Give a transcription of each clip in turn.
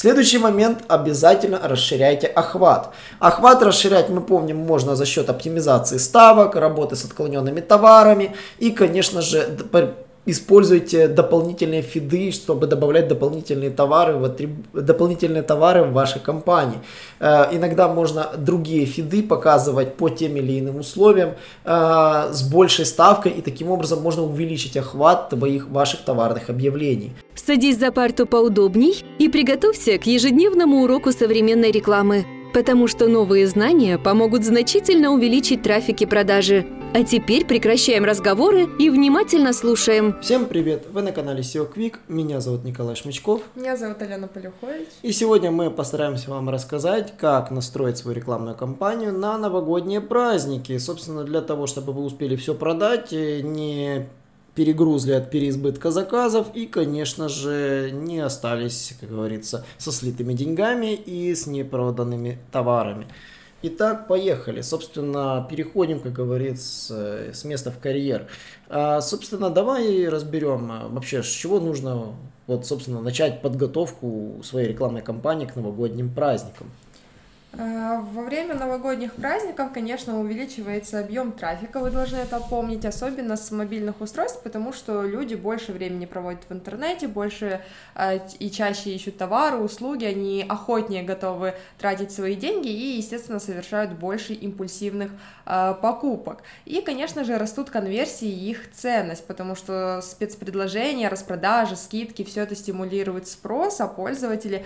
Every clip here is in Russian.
Следующий момент, обязательно расширяйте охват. Охват расширять, мы помним, можно за счет оптимизации ставок, работы с отклоненными товарами и, конечно же, используйте дополнительные фиды, чтобы добавлять дополнительные товары в, атриб... дополнительные товары в вашей компании. Э, иногда можно другие фиды показывать по тем или иным условиям э, с большей ставкой, и таким образом можно увеличить охват твоих, ваших товарных объявлений. Садись за парту поудобней и приготовься к ежедневному уроку современной рекламы, потому что новые знания помогут значительно увеличить трафик и продажи. А теперь прекращаем разговоры и внимательно слушаем. Всем привет! Вы на канале SEO Quick. Меня зовут Николай Шмычков. Меня зовут Алена Полюхович. И сегодня мы постараемся вам рассказать, как настроить свою рекламную кампанию на новогодние праздники. Собственно, для того, чтобы вы успели все продать, э, не перегрузли от переизбытка заказов и, конечно же, не остались, как говорится, со слитыми деньгами и с непроданными товарами. Итак, поехали. Собственно, переходим, как говорится, с места в карьер. А, собственно, давай разберем а, вообще, с чего нужно, вот, собственно, начать подготовку своей рекламной кампании к новогодним праздникам. Э, во время новогодних праздников, конечно, увеличивается объем трафика, вы должны это помнить, особенно с мобильных устройств, потому что люди больше времени проводят в интернете, больше э, и чаще ищут товары, услуги, они охотнее готовы тратить свои деньги и, естественно, совершают больше импульсивных э, покупок. И, конечно же, растут конверсии и их ценность, потому что спецпредложения, распродажи, скидки, все это стимулирует спрос, а пользователи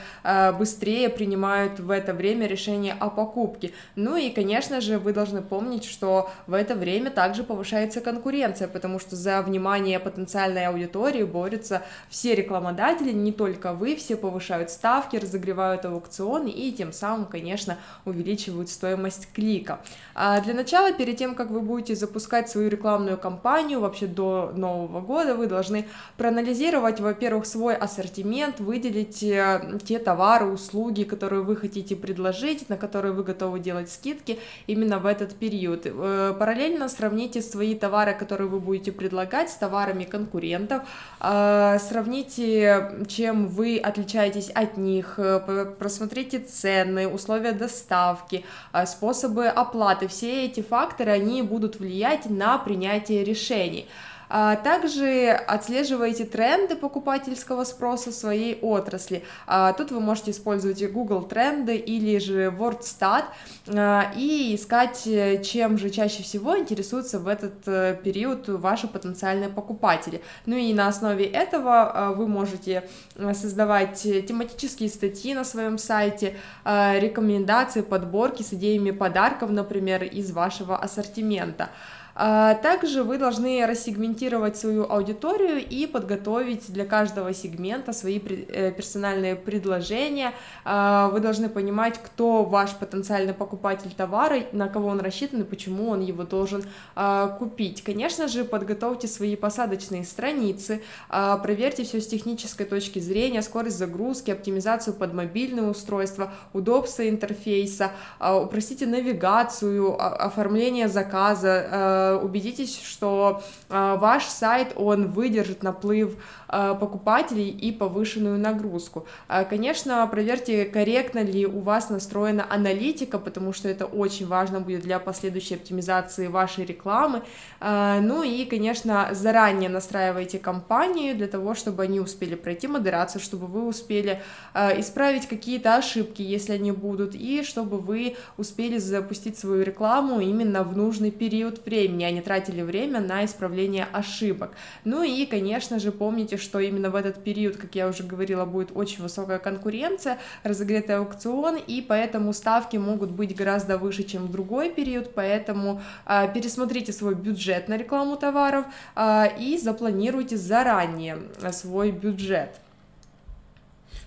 быстрее принимают в это время решение решение о покупке. Ну и, конечно же, вы должны помнить, что в это время также повышается конкуренция, потому что за внимание потенциальной аудитории борются все рекламодатели, не только вы, все повышают ставки, разогревают аукционы и тем самым, конечно, увеличивают стоимость клика. А для начала, перед тем, как вы будете запускать свою рекламную кампанию, вообще до Нового года, вы должны проанализировать, во-первых, свой ассортимент, выделить э, те товары, услуги, которые вы хотите предложить, на которые вы готовы делать скидки именно в этот период. Э, параллельно сравните свои товары, которые вы будете предлагать, с товарами конкурентов, э, сравните, чем вы отличаетесь от них, э, просмотрите цены, условия доставки, способы оплаты. Все эти факторы, они будут влиять на принятие решений. А также отслеживайте тренды покупательского спроса в своей отрасли. А тут вы можете использовать Google тренды или же WordStat а, и искать, чем же чаще всего интересуются в этот э, период ваши потенциальные покупатели. Ну и на основе этого вы можете э, создавать тематические статьи на своем сайте, рекомендации, подборки с идеями подарков, например, из вашего ассортимента. А, также вы должны рассегментировать свою аудиторию и подготовить для каждого сегмента свои э, персональные предложения. А, вы должны понимать, кто ваш потенциальный покупатель товара, на кого он рассчитан и почему он его должен а, купить. Конечно же, подготовьте свои посадочные страницы, проверьте все с технической точки зрения, скорость загрузки, оптимизацию под мобильное устройство, удобство интерфейса, упростите навигацию, оформление заказа, убедитесь, что э, ваш сайт, он выдержит наплыв Э, покупателей и повышенную нагрузку. Э, конечно, проверьте, корректно ли у вас настроена аналитика, потому что это очень важно будет для последующей оптимизации вашей рекламы. Ну и, конечно, заранее настраивайте компанию для того, чтобы они успели пройти модерацию, чтобы вы успели исправить какие-то ошибки, если они будут, и чтобы вы успели запустить свою рекламу именно в нужный период времени, а не тратили время на исправление ошибок. Ну и, конечно же, помните, что именно в этот период, как я уже говорила, будет очень высокая конкуренция, разогретый аукцион, и поэтому ставки могут быть гораздо выше, чем в другой период, поэтому э, пересмотрите свой бюджет на рекламу товаров э, и запланируйте заранее свой бюджет.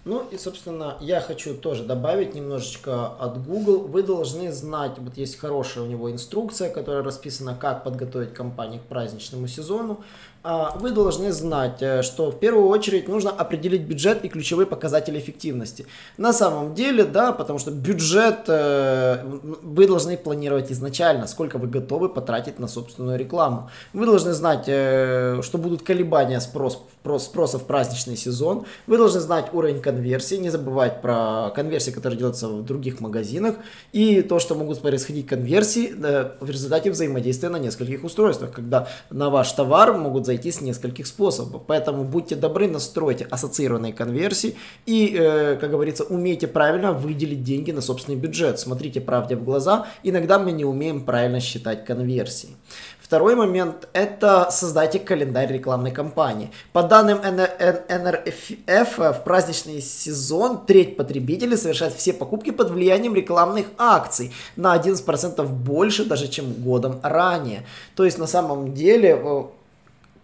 Ну и, собственно, я хочу тоже добавить немножечко от Google. Вы должны знать, вот есть хорошая у него инструкция, которая расписана, как подготовить компанию к праздничному сезону. А, вы должны знать, э, что в первую очередь нужно определить бюджет и ключевые показатели эффективности. На самом деле, да, потому что бюджет э, вы должны планировать изначально, сколько вы готовы потратить на собственную рекламу. Вы должны знать, э, что будут колебания спрос, спроса в праздничный сезон. Вы должны знать уровень конверсии не забывать про конверсии, которые делаются в других магазинах, и то, что могут происходить конверсии в результате взаимодействия на нескольких устройствах, когда на ваш товар могут зайти с нескольких способов. Поэтому будьте добры, настройте ассоциированные конверсии и, э, как говорится, умейте правильно выделить деньги на собственный бюджет. Смотрите правде в глаза. Иногда мы не умеем правильно считать конверсии. Второй момент – это создайте календарь рекламной кампании. По данным НРФ, в праздничный сезон треть потребителей совершает все покупки под влиянием рекламных акций на 11% больше даже, чем годом ранее. То есть на самом деле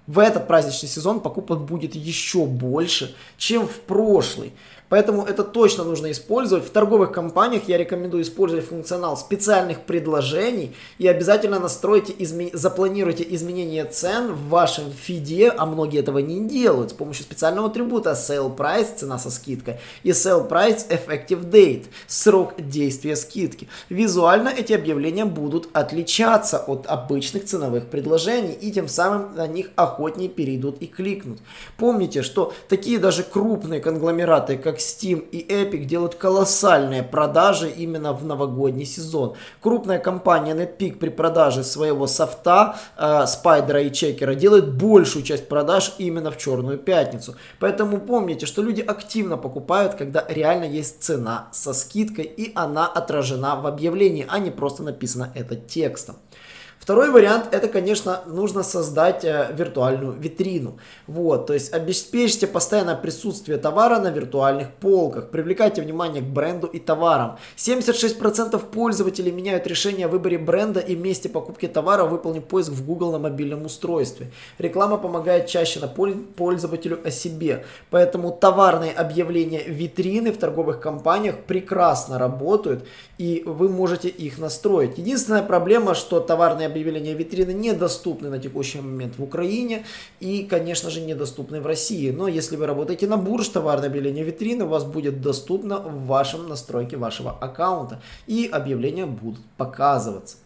в этот праздничный сезон покупок будет еще больше, чем в прошлый. Поэтому это точно нужно использовать. В торговых компаниях я рекомендую использовать функционал специальных предложений и обязательно настройте, изме... запланируйте изменение цен в вашем фиде, а многие этого не делают, с помощью специального атрибута Sale Price, цена со скидкой, и Sale Price Effective Date, срок действия скидки. Визуально эти объявления будут отличаться от обычных ценовых предложений, и тем самым на них охотнее перейдут и кликнут. Помните, что такие даже крупные конгломераты, как Steam и Epic делают колоссальные продажи именно в новогодний сезон. Крупная компания NetPeak при продаже своего софта, э, спайдера и чекера делает большую часть продаж именно в черную пятницу. Поэтому помните, что люди активно покупают, когда реально есть цена со скидкой и она отражена в объявлении, а не просто написано это текстом. Второй вариант, это, конечно, нужно создать э, виртуальную витрину. Вот, то есть обеспечьте постоянное присутствие товара на виртуальных полках, привлекайте внимание к бренду и товарам. 76% пользователей меняют решение о выборе бренда и месте покупки товара, выполнив поиск в Google на мобильном устройстве. Реклама помогает чаще напомнить пользователю о себе, поэтому товарные объявления витрины в торговых компаниях прекрасно работают и вы можете их настроить. Единственная проблема, что товарные объявления витрины недоступны на текущий момент в Украине и, конечно же, недоступны в России. Но если вы работаете на бурж, товарное объявление витрины у вас будет доступно в вашем настройке вашего аккаунта и объявления будут показываться.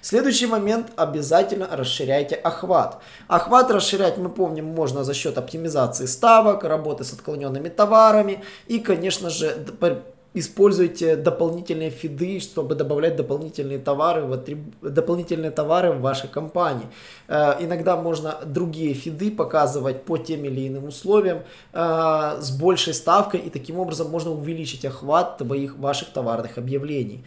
Следующий момент, обязательно расширяйте охват. Охват расширять, мы помним, можно за счет оптимизации ставок, работы с отклоненными товарами и, конечно же, используйте дополнительные фиды, чтобы добавлять дополнительные товары в, атриб... дополнительные товары в вашей компании. Э, иногда можно другие фиды показывать по тем или иным условиям э, с большей ставкой, и таким образом можно увеличить охват твоих, ваших товарных объявлений.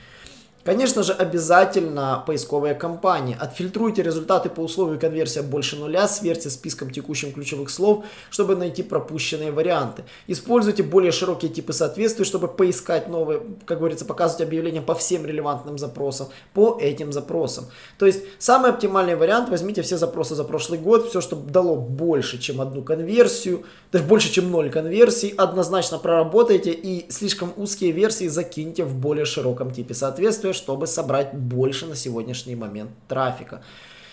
Конечно же, обязательно поисковые кампании. Отфильтруйте результаты по условию конверсия больше нуля, сверьте списком текущим ключевых слов, чтобы найти пропущенные варианты. Используйте более широкие типы соответствий, чтобы поискать новые, как говорится, показывать объявления по всем релевантным запросам, по этим запросам. То есть, самый оптимальный вариант, возьмите все запросы за прошлый год, все, что дало больше, чем одну конверсию, даже больше, чем ноль конверсий, однозначно проработайте и слишком узкие версии закиньте в более широком типе соответствия, чтобы собрать больше на сегодняшний момент трафика.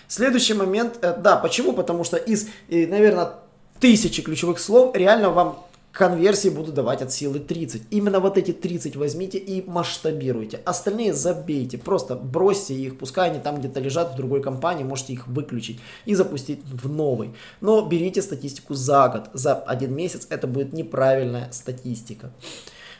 Следующий момент, э, да, почему? Потому что из, наверное, тысячи ключевых слов реально вам конверсии буду давать от силы 30. Именно вот эти 30 возьмите и масштабируйте. Остальные забейте, просто бросьте их, пускай они там где-то лежат в другой компании, можете их выключить и запустить в новый. Но берите статистику за год, за один месяц, это будет неправильная статистика.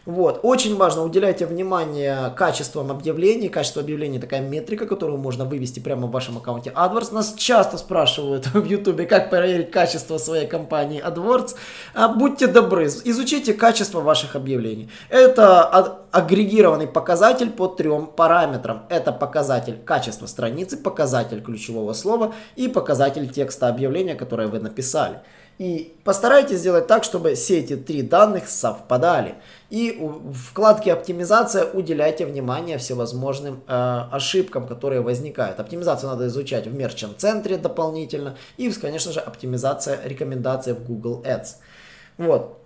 Вот. Очень важно, уделяйте внимание качествам объявлений. Качество объявлений такая метрика, которую можно вывести прямо в вашем аккаунте AdWords. Нас часто спрашивают в YouTube, как проверить качество своей компании AdWords. А, будьте добры, изучите качество ваших объявлений. Это агрегированный показатель по трем параметрам. Это показатель качества страницы, показатель ключевого слова и показатель текста объявления, которое вы написали. И постарайтесь сделать так, чтобы все эти три данных совпадали. И в вкладке оптимизация уделяйте внимание всевозможным э, ошибкам, которые возникают. Оптимизацию надо изучать в мерчант-центре дополнительно. И, конечно же, оптимизация рекомендаций в Google Ads. Вот.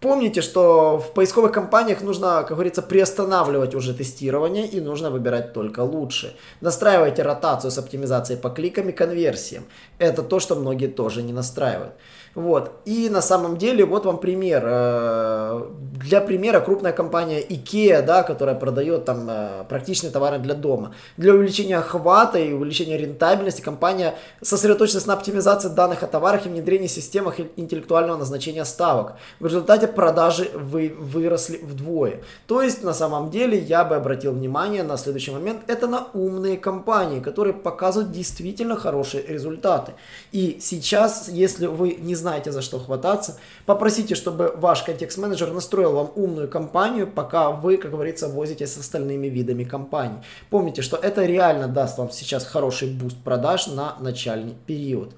Помните, что в поисковых компаниях нужно, как говорится, приостанавливать уже тестирование и нужно выбирать только лучше. Настраивайте ротацию с оптимизацией по кликам и конверсиям. Это то, что многие тоже не настраивают. Вот. И на самом деле, вот вам пример. Э, для примера, крупная компания IKEA, да, которая продает там э, практичные товары для дома. Для увеличения охвата и увеличения рентабельности компания сосредоточилась на оптимизации данных о товарах и внедрении системах интеллектуального назначения ставок. В результате продажи вы, выросли вдвое. То есть, на самом деле, я бы обратил внимание на следующий момент. Это на умные компании, которые показывают действительно хорошие результаты. И сейчас, если вы не знаете, за что хвататься, попросите, чтобы ваш контекст-менеджер настроил вам умную кампанию, пока вы, как говорится, возитесь с остальными видами кампаний. Помните, что это реально даст вам сейчас хороший буст продаж на начальный период.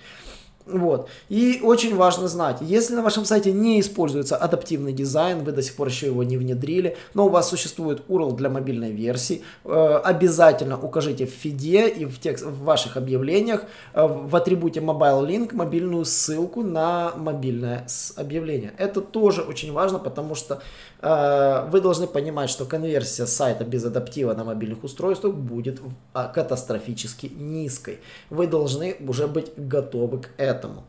Вот. И очень важно знать, если на вашем сайте не используется адаптивный дизайн, вы до сих пор еще его не внедрили, но у вас существует URL для мобильной версии, э, обязательно укажите в фиде и в, текст, в ваших объявлениях э, в атрибуте Mobile Link мобильную ссылку на мобильное объявление. Это тоже очень важно, потому что вы должны понимать, что конверсия сайта без адаптива на мобильных устройствах будет а, катастрофически низкой. Вы должны уже быть готовы к этому.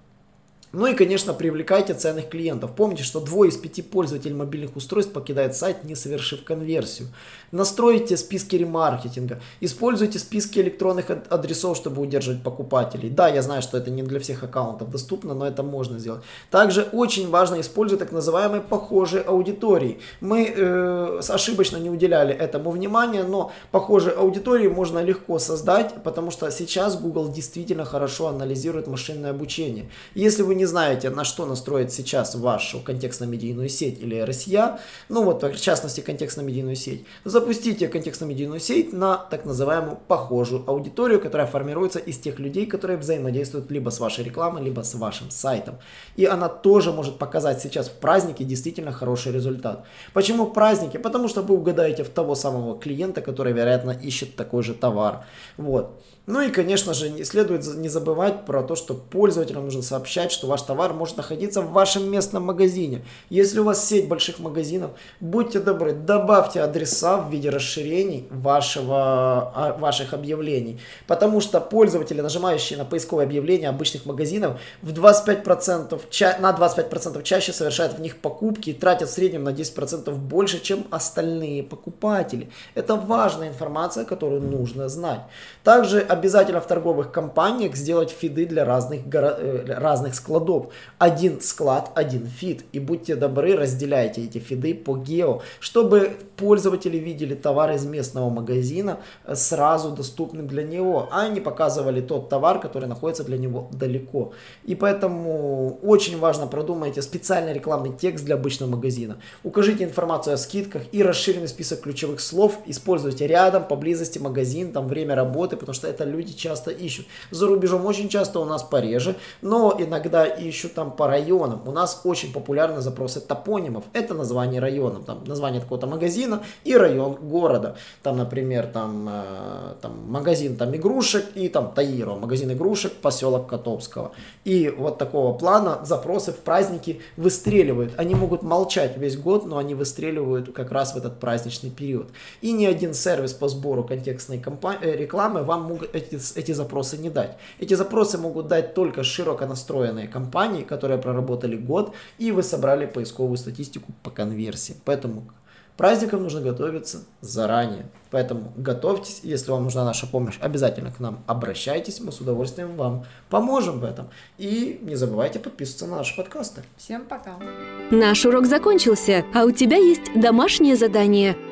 Ну и, конечно, привлекайте ценных клиентов. Помните, что двое из пяти пользователей мобильных устройств покидают сайт, не совершив конверсию. Настройте списки ремаркетинга, используйте списки электронных адресов, чтобы удерживать покупателей. Да, я знаю, что это не для всех аккаунтов доступно, но это можно сделать. Также очень важно использовать так называемые похожие аудитории. Мы э, ошибочно не уделяли этому внимания, но похожие аудитории можно легко создать, потому что сейчас Google действительно хорошо анализирует машинное обучение. Если вы не знаете, на что настроить сейчас вашу контекстно-медийную сеть или RSA, ну вот в частности контекстно-медийную сеть, запустите контекстно-медийную сеть на так называемую похожую аудиторию, которая формируется из тех людей, которые взаимодействуют либо с вашей рекламой, либо с вашим сайтом. И она тоже может показать сейчас в празднике действительно хороший результат. Почему в празднике? Потому что вы угадаете в того самого клиента, который, вероятно, ищет такой же товар. Вот. Ну и, конечно же, не следует не забывать про то, что пользователям нужно сообщать, что ваш товар может находиться в вашем местном магазине. Если у вас сеть больших магазинов, будьте добры, добавьте адреса в виде расширений вашего, а, ваших объявлений. Потому что пользователи, нажимающие на поисковое объявление обычных магазинов, в 25%, на 25% чаще совершают в них покупки и тратят в среднем на 10% больше, чем остальные покупатели. Это важная информация, которую нужно знать. Также обязательно в торговых компаниях сделать фиды для разных, э, разных складов. Один склад, один фид. И будьте добры, разделяйте эти фиды по гео, чтобы пользователи видели товар из местного магазина э, сразу доступным для него, а не показывали тот товар, который находится для него далеко. И поэтому очень важно продумайте специальный рекламный текст для обычного магазина. Укажите информацию о скидках и расширенный список ключевых слов. Используйте рядом, поблизости магазин, там время работы, потому что это люди часто ищут. За рубежом очень часто у нас пореже, но иногда ищут там по районам. У нас очень популярны запросы топонимов. Это название района, там название какого-то магазина и район города. Там, например, там, э, там магазин там игрушек и там Таиро, магазин игрушек, поселок Котовского. И вот такого плана запросы в праздники выстреливают. Они могут молчать весь год, но они выстреливают как раз в этот праздничный период. И ни один сервис по сбору контекстной э, рекламы вам могут эти, эти запросы не дать. Эти запросы могут дать только широко настроенные компании, которые проработали год, и вы собрали поисковую статистику по конверсии. Поэтому праздникам нужно готовиться заранее. Поэтому готовьтесь, если вам нужна наша помощь, обязательно к нам обращайтесь, мы с удовольствием вам поможем в этом. И не забывайте подписываться на наши подкасты. Всем пока. Наш урок закончился, а у тебя есть домашнее задание –